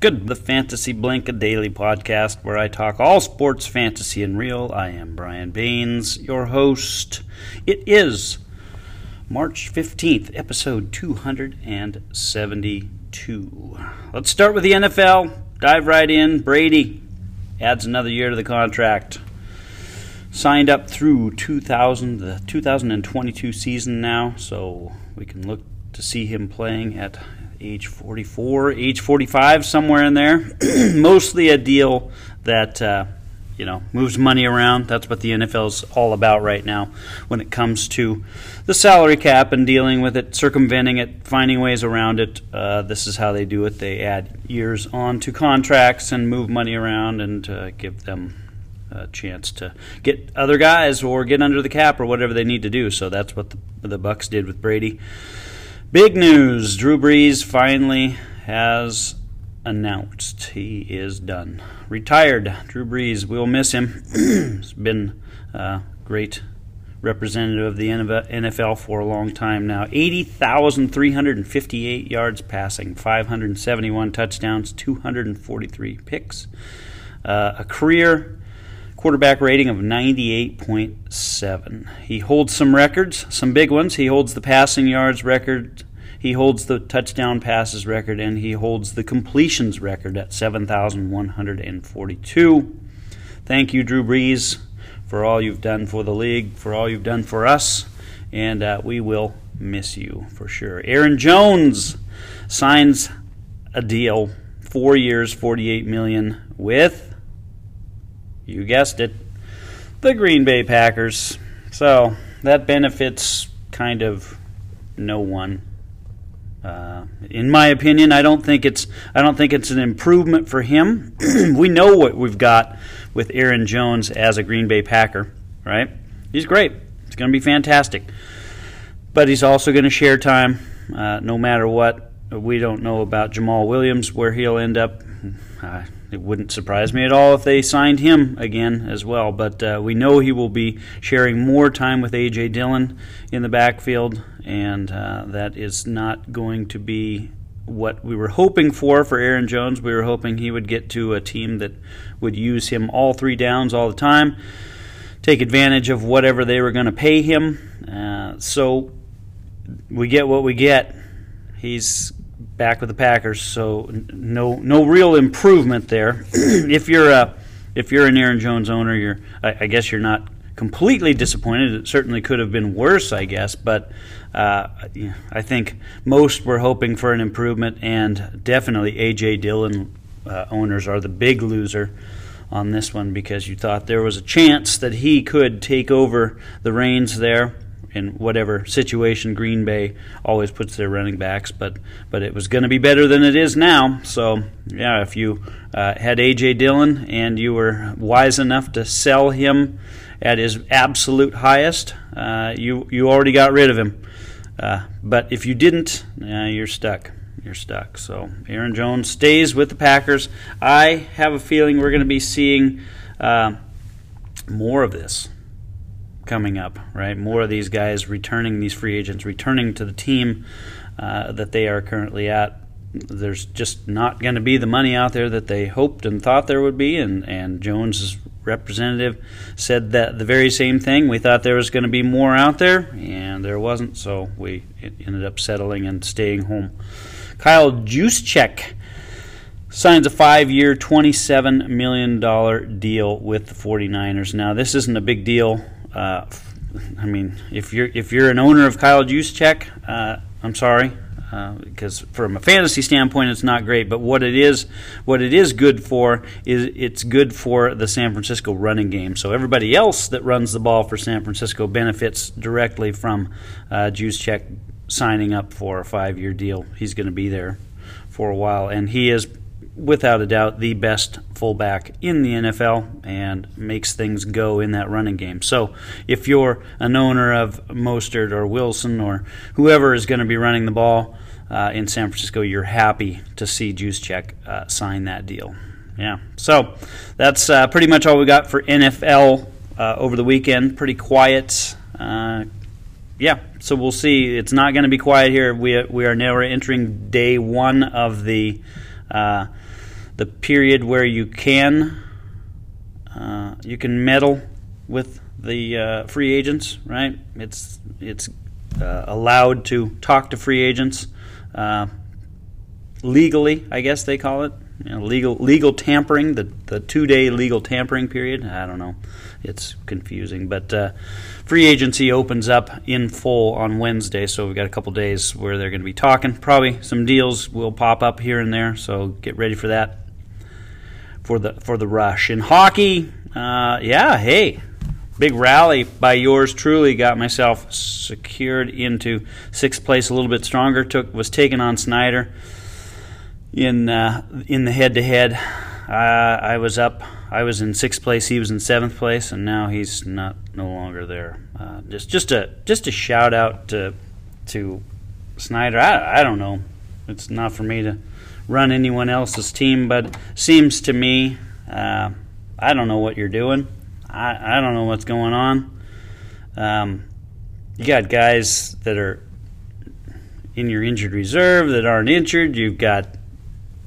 Good, the Fantasy Blink, a daily podcast where I talk all sports, fantasy, and real. I am Brian Baines, your host. It is March 15th, episode 272. Let's start with the NFL. Dive right in. Brady adds another year to the contract. Signed up through 2000, the 2022 season now, so we can look to see him playing at age 44, age 45, somewhere in there. Mostly a deal that uh, you know moves money around. That's what the NFL is all about right now when it comes to the salary cap and dealing with it, circumventing it, finding ways around it. Uh, this is how they do it. They add years on to contracts and move money around and uh, give them a chance to get other guys or get under the cap or whatever they need to do. So that's what the, the Bucs did with Brady. Big news Drew Brees finally has announced he is done. Retired. Drew Brees, we'll miss him. He's been a great representative of the NFL for a long time now. 80,358 yards passing, 571 touchdowns, 243 picks. Uh, a career quarterback rating of 98.7. He holds some records, some big ones. He holds the passing yards record, he holds the touchdown passes record, and he holds the completions record at 7,142. Thank you, Drew Brees, for all you've done for the league, for all you've done for us, and uh, we will miss you for sure. Aaron Jones signs a deal, four years, 48 million with you guessed it, the Green Bay Packers. So that benefits kind of no one. Uh, in my opinion, I don't think it's I don't think it's an improvement for him. we know what we've got with Aaron Jones as a Green Bay Packer, right? He's great. It's going to be fantastic. But he's also going to share time, uh, no matter what. We don't know about Jamaal Williams where he'll end up. Uh, it wouldn't surprise me at all if they signed him again as well. But uh, we know he will be sharing more time with A.J. Dillon in the backfield, and uh, that is not going to be what we were hoping for for Aaron Jones. We were hoping he would get to a team that would use him all three downs all the time, take advantage of whatever they were going to pay him. Uh, so we get what we get. He's back with the Packers, so no no real improvement there. if you're a if you're an Aaron Jones owner, you're I, I, guess you're not completely disappointed. It certainly could have been worse, I guess, but uh, I think most were hoping for an improvement, and definitely AJ Dillon uh, owners are the big loser on this one because you thought there was a chance that he could take over the reins there in whatever situation Green Bay always puts their running backs, but but it was going to be better than it is now. So yeah, if you uh, had AJ Dillon and you were wise enough to sell him at his absolute highest, uh, you you already got rid of him. Uh, but if you didn't, you're stuck. You're stuck. So Aaron Jones stays with the Packers. I have a feeling we're going to be seeing uh, more of this coming up, right? More of these guys returning, these free agents returning to the team uh, that they are currently at. There's just not going to be the money out there that they hoped and thought there would be, and and Jones' representative said that the very same thing. We thought there was going to be more out there, and there wasn't, so we ended up settling and staying home. Kyle Juszczyk signs a five year, $27 million deal with the 49ers. Now, this isn't a big deal uh, I mean, if you're if you're an owner of Kyle Juszczyk, uh, I'm sorry, uh, because from a fantasy standpoint, it's not great. But what it is, what it is good for is it's good for the San Francisco running game. So everybody else that runs the ball for San Francisco benefits directly from uh, Juszczyk signing up for a five-year deal. He's going to be there for a while, and he is without a doubt, the best fullback in the NFL and makes things go in that running game. So if you're an owner of Mostert or Wilson or whoever is going to be running the ball uh, in San Francisco, you're happy to see Juszczyk uh, sign that deal. Yeah. So that's uh, pretty much all we got for NFL uh, over the weekend. Pretty quiet. Uh, yeah, so we'll see. It's not going to be quiet here. We we are now entering day one of the uh, the period where you can uh, you can meddle with the uh, free agents. Right? It's it's uh, allowed to talk to free agents uh, legally. I guess they call it you know, legal legal tampering. The the two day legal tampering period. I don't know. It's confusing, but uh, free agency opens up in full on Wednesday, so we've got a couple days where they're going to be talking. Probably some deals will pop up here and there, so get ready for that for the for the rush. In hockey, uh, yeah, hey, big rally by yours truly got myself secured into sixth place, a little bit stronger. Took was taken on Snyder in uh, in the head to head. I was up I was in sixth place. He was in seventh place, and now he's not no longer there. Uh, just just a just a shout out to to Snyder. I, I don't know. It's not for me to run anyone else's team, but seems to me uh, I don't know what you're doing. I I don't know what's going on. Um, you got guys that are in your injured reserve that aren't injured. You've got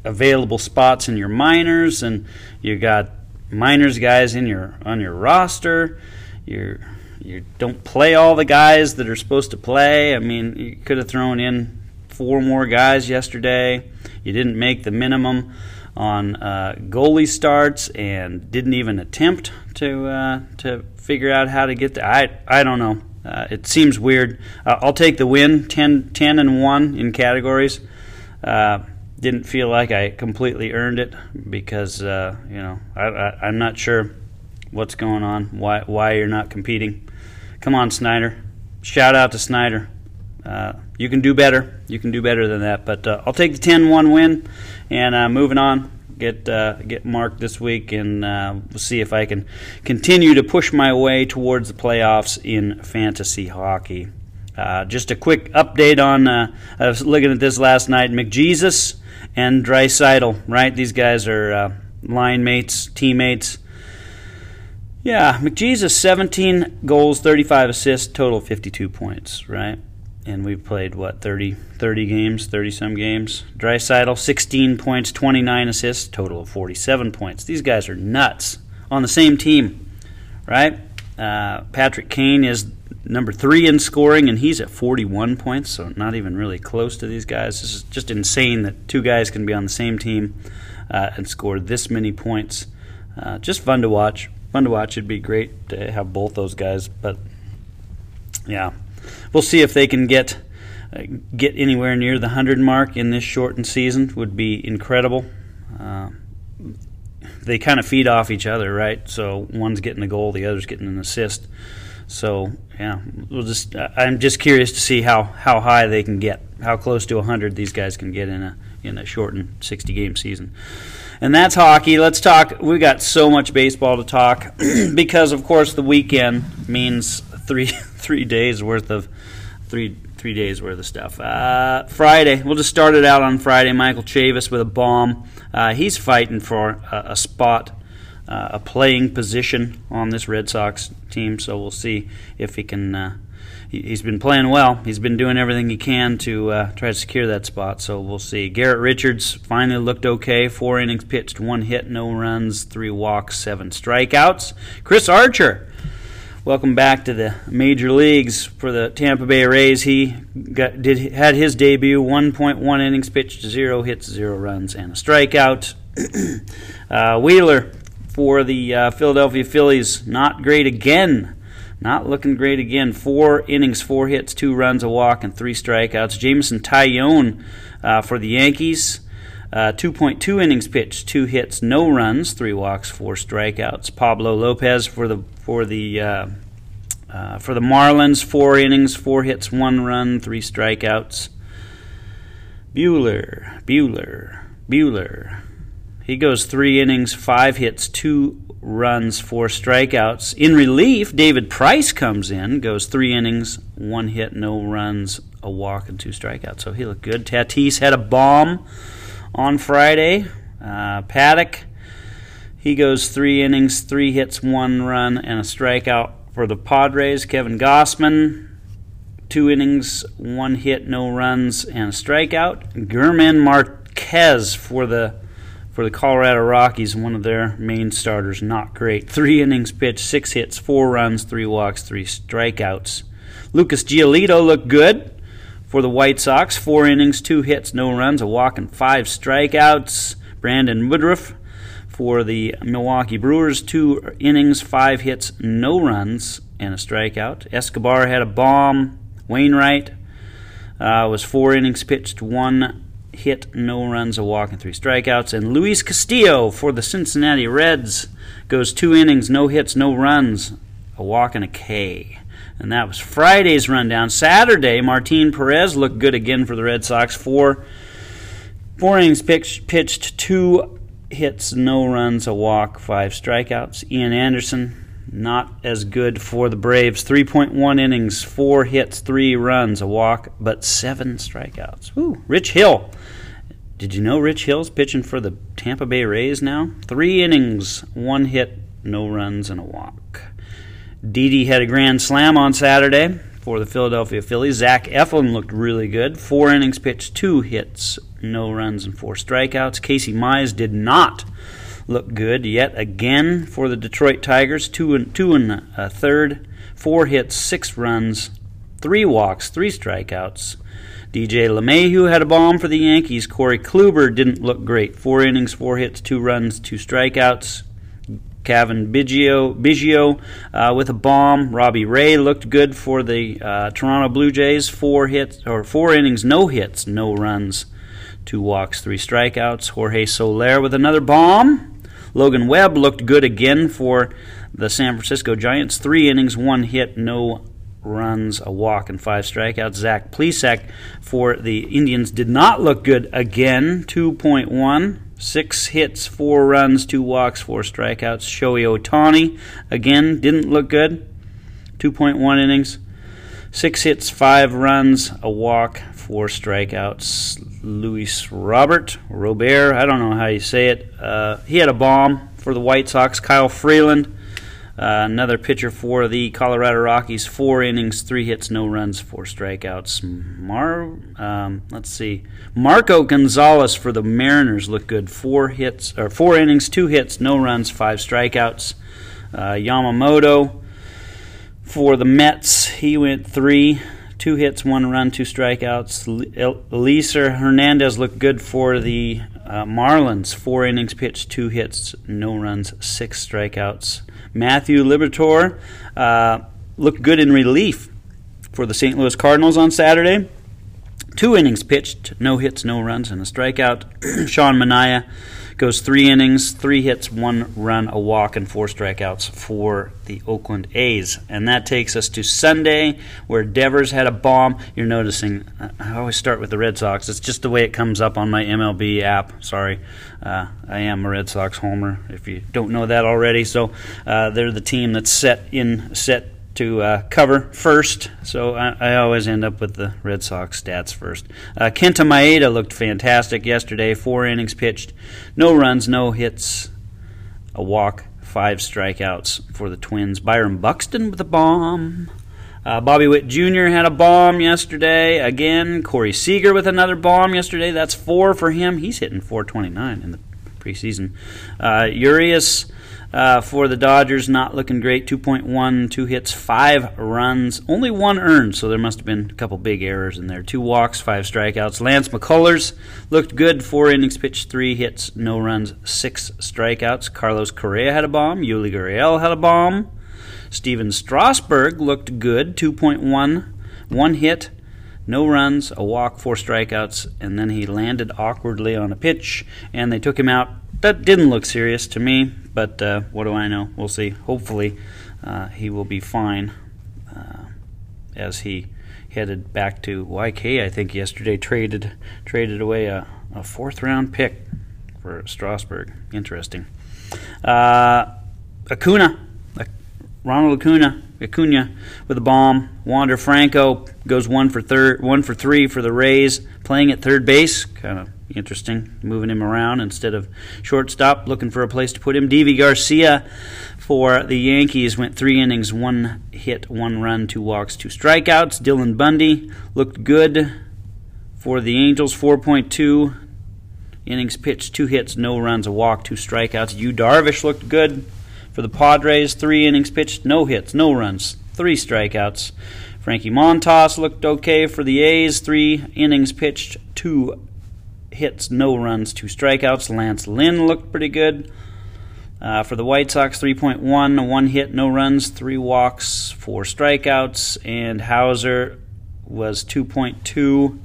available spots in your minors, and you got minors guys in your on your roster. You you don't play all the guys that are supposed to play. I mean, you could have thrown in four more guys yesterday. You didn't make the minimum on uh, goalie starts and didn't even attempt to uh, to figure out how to get there. I I don't know. Uh, it seems weird. Uh, I'll take the win, 10, 10 and one in categories. Uh, didn't feel like I completely earned it because uh, you know I I, am not sure what's going on, why why you're not competing. Come on, Snyder! Shout out to Snyder. Uh, you can do better. You can do better than that. But uh, I'll take the 10-1 win, and uh, moving on. Get uh, get marked this week, and uh, we'll see if I can continue to push my way towards the playoffs in fantasy hockey. just a quick update on. I was looking at this last night. McJesus and Draisaitl, right? These guys are line mates, teammates. Yeah, McJesus 17 goals, 35 assists, total 52 points, right? And we've played what 30 30 games, 30 some games. Draisaitl 16 points, 29 assists, total of 47 points. These guys are nuts on the same team, right? Uh, Patrick Kane is number three in scoring, and he's at 41 points, so not even really close to these guys. This is just insane that two guys can be on the same team uh, and score this many points. Uh, just fun to watch. Fun to watch. It'd be great to have both those guys, but yeah, we'll see if they can get uh, get anywhere near the hundred mark in this shortened season. Would be incredible. Uh, they kind of feed off each other, right? So one's getting a goal, the other's getting an assist. So yeah, we'll just I'm just curious to see how, how high they can get, how close to 100 these guys can get in a in a shortened 60 game season. And that's hockey. Let's talk. We've got so much baseball to talk because, of course, the weekend means three three days worth of three three days worth of stuff. Uh, Friday, we'll just start it out on Friday. Michael Chavis with a bomb. Uh, he's fighting for a, a spot uh, a playing position on this Red Sox team. So we'll see if he can. Uh, he, has been playing well. He's been doing everything he can to uh, try to secure that spot. So we'll see. Garrett Richards finally looked okay. Four innings pitched, one hit, no runs, three walks, seven strikeouts. Chris Archer. Welcome back to the major leagues for the Tampa Bay Rays. He got, did had his debut. 1.1 innings pitched, zero hits, zero runs, and a strikeout. uh, Wheeler for the uh, Philadelphia Phillies. Not great again. Not looking great again. Four innings, four hits, two runs, a walk, and three strikeouts. Jameson Taillon uh, for the Yankees. Uh, 2.2 innings pitched, two hits, no runs, three walks, four strikeouts. Pablo Lopez for the for the uh, uh, for the Marlins, four innings, four hits, one run, three strikeouts. Bueller, Bueller, Bueller. He goes three innings, five hits, two runs, four strikeouts. In relief, David Price comes in, goes three innings, one hit, no runs, a walk, and two strikeouts. So he looked good. Tatis had a bomb on Friday. Uh, Paddock, He goes three innings, three hits, one run, and a strikeout for the Padres. Kevin Gausman, two innings, one hit, no runs, and a strikeout. German Marquez for the for the Colorado Rockies, one of their main starters, not great. Three innings pitched, six hits, four runs, three walks, three strikeouts. Lucas Giolito looked good for the White Sox. Four innings, two hits, no runs, a walk, and five strikeouts. Brandon Woodruff for the Milwaukee Brewers. Two innings, five hits, no runs, and a strikeout. Escobar had a bomb. Wainwright uh, was four innings pitched, one hit, no runs, a walk, and three strikeouts. And Luis Castillo for the Cincinnati Reds goes two innings, no hits, no runs, a walk, and a K. And that was Friday's rundown. Saturday, Martin Perez looked good again for the Red Sox. Four, four innings pitched, pitched two hits, no runs, a walk, five strikeouts. Ian Anderson, not as good for the Braves. 3.1 innings, four hits, three runs, a walk, but seven strikeouts. Ooh, Rich Hill. Did you know Rich Hill's pitching for the Tampa Bay Rays now? Three innings, one hit, no runs, and a walk. Didi had a grand slam on Saturday for the Philadelphia Phillies. Zach Eflin looked really good. Four innings pitched, two hits, no runs, and four strikeouts. Casey Mize did not look good yet again for the Detroit Tigers. Two and two and a third, four hits, six runs, three walks, three strikeouts. DJ LeMahieu had a bomb for the Yankees. Corey Kluber didn't look great. Four innings, four hits, two runs, two strikeouts. Cavan Biggio, Biggio uh, with a bomb. Robbie Ray looked good for the uh, Toronto Blue Jays. Four hits or four innings, no hits, no runs, two walks, three strikeouts. Jorge Soler with another bomb. Logan Webb looked good again for the San Francisco Giants. Three innings, one hit, no runs, a walk, and five strikeouts. Zach Plesac for the Indians did not look good again. 2.1. Six hits, four runs, two walks, four strikeouts. Shohei Ohtani, again, didn't look good. 2.1 innings. Six hits, five runs, a walk, four strikeouts. Luis Robert, Robert, I don't know how you say it. Uh, he had a bomb for the White Sox. Kyle Freeland, uh, another pitcher for the Colorado Rockies. Four innings, three hits, no runs, four strikeouts. Mar, um, let's see, Marco Gonzalez for the Mariners looked good. Four hits or four innings, two hits, no runs, five strikeouts. Uh, Yamamoto for the Mets, he went three, two hits, one run, two strikeouts. Elieser Hernandez looked good for the uh, Marlins. Four innings pitched, two hits, no runs, six strikeouts. Matthew Liberatore uh, looked good in relief for the St. Louis Cardinals on Saturday. Two innings pitched, no hits, no runs, and a strikeout. Sean Manaea goes three innings, three hits, one run, a walk, and four strikeouts for the Oakland A's. And that takes us to Sunday, where Devers had a bomb. You're noticing, I always start with the Red Sox. It's just the way it comes up on my MLB app. Sorry. Uh, I am a Red Sox homer, if you don't know that already. So uh, they're the team that's set in set to uh, cover first, so I, I, always end up with the Red Sox stats first. Uh, Kenta Maeda looked fantastic yesterday. Four innings pitched, no runs, no hits, a walk, five strikeouts for the Twins. Byron Buxton with a bomb. Uh, Bobby Witt Jr. had a bomb yesterday. Again, Corey Seager with another bomb yesterday. That's four for him. He's hitting 429 in the preseason. Uh, Urias uh, for the Dodgers, not looking great. 2.1, two hits, five runs, only one earned, so there must have been a couple big errors in there. Two walks, five strikeouts. Lance McCullers looked good. Four innings pitched, three hits, no runs, six strikeouts. Carlos Correa had a bomb. Yuli Gurriel had a bomb. Stephen Strasburg looked good, 2.1, one hit, no runs, a walk, four strikeouts, and then he landed awkwardly on a pitch, and they took him out. That didn't look serious to me, but uh, what do I know? We'll see. Hopefully, uh, he will be fine uh, as he headed back to YK. I think yesterday traded traded away a, a fourth round pick for Strasburg. Interesting. Uh, Acuna Ronald Acuna, Acuna with a bomb. Wander Franco goes one for third, one for three for the Rays, playing at third base. Kind of interesting, moving him around instead of shortstop, looking for a place to put him. Deivi Garcia for the Yankees went three innings, one hit, one run, two walks, two strikeouts. Dylan Bundy looked good for the Angels, 4.2 innings pitched, two hits, no runs, a walk, two strikeouts. Yu Darvish looked good for the Padres, three innings pitched, no hits, no runs, three strikeouts. Frankie Montas looked okay for the A's, three innings pitched, two hits, no runs, two strikeouts. Lance Lynn looked pretty good. Uh, for the White Sox, 3.1, one hit, no runs, three walks, four strikeouts, and Hauser was 2.2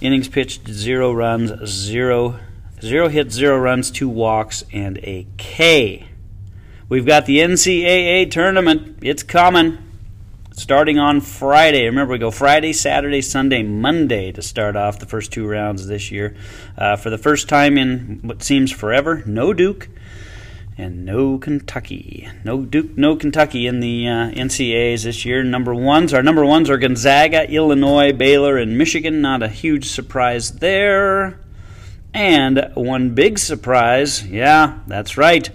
innings pitched, zero runs, zero, zero hits, zero runs, two walks, and a K. We've got the NCAA tournament. It's coming starting on Friday. Remember, we go Friday, Saturday, Sunday, Monday to start off the first two rounds this year. Uh, for the first time in what seems forever, no Duke and no Kentucky. No Duke, no Kentucky in the uh, NCAAs this year. Number ones, our number ones are Gonzaga, Illinois, Baylor, and Michigan. Not a huge surprise there. And one big surprise, yeah, that's right.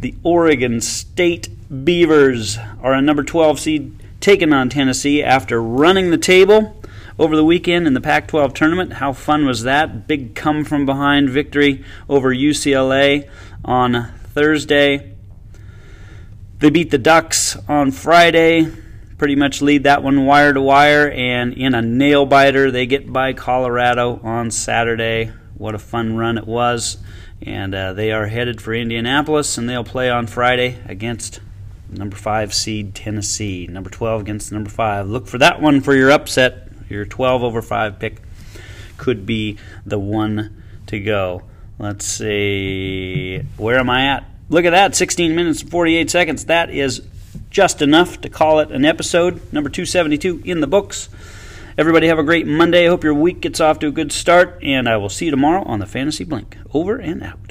The Oregon State Beavers are a number 12 seed taking on Tennessee after running the table over the weekend in the Pac 12 tournament. How fun was that? Big come from behind victory over UCLA on Thursday. They beat the Ducks on Friday, pretty much lead that one wire to wire, and in a nail biter, they get by Colorado on Saturday. What a fun run it was. And uh, they are headed for Indianapolis, and they'll play on Friday against number five seed Tennessee, number 12 against number five. Look for that one for your upset. Your 12 over 5 pick could be the one to go. Let's see. Where am I at? Look at that 16 minutes and 48 seconds. That is just enough to call it an episode. Number 272 in the books. Everybody have a great Monday. I hope your week gets off to a good start, and I will see you tomorrow on the Fantasy Blink. Over and out.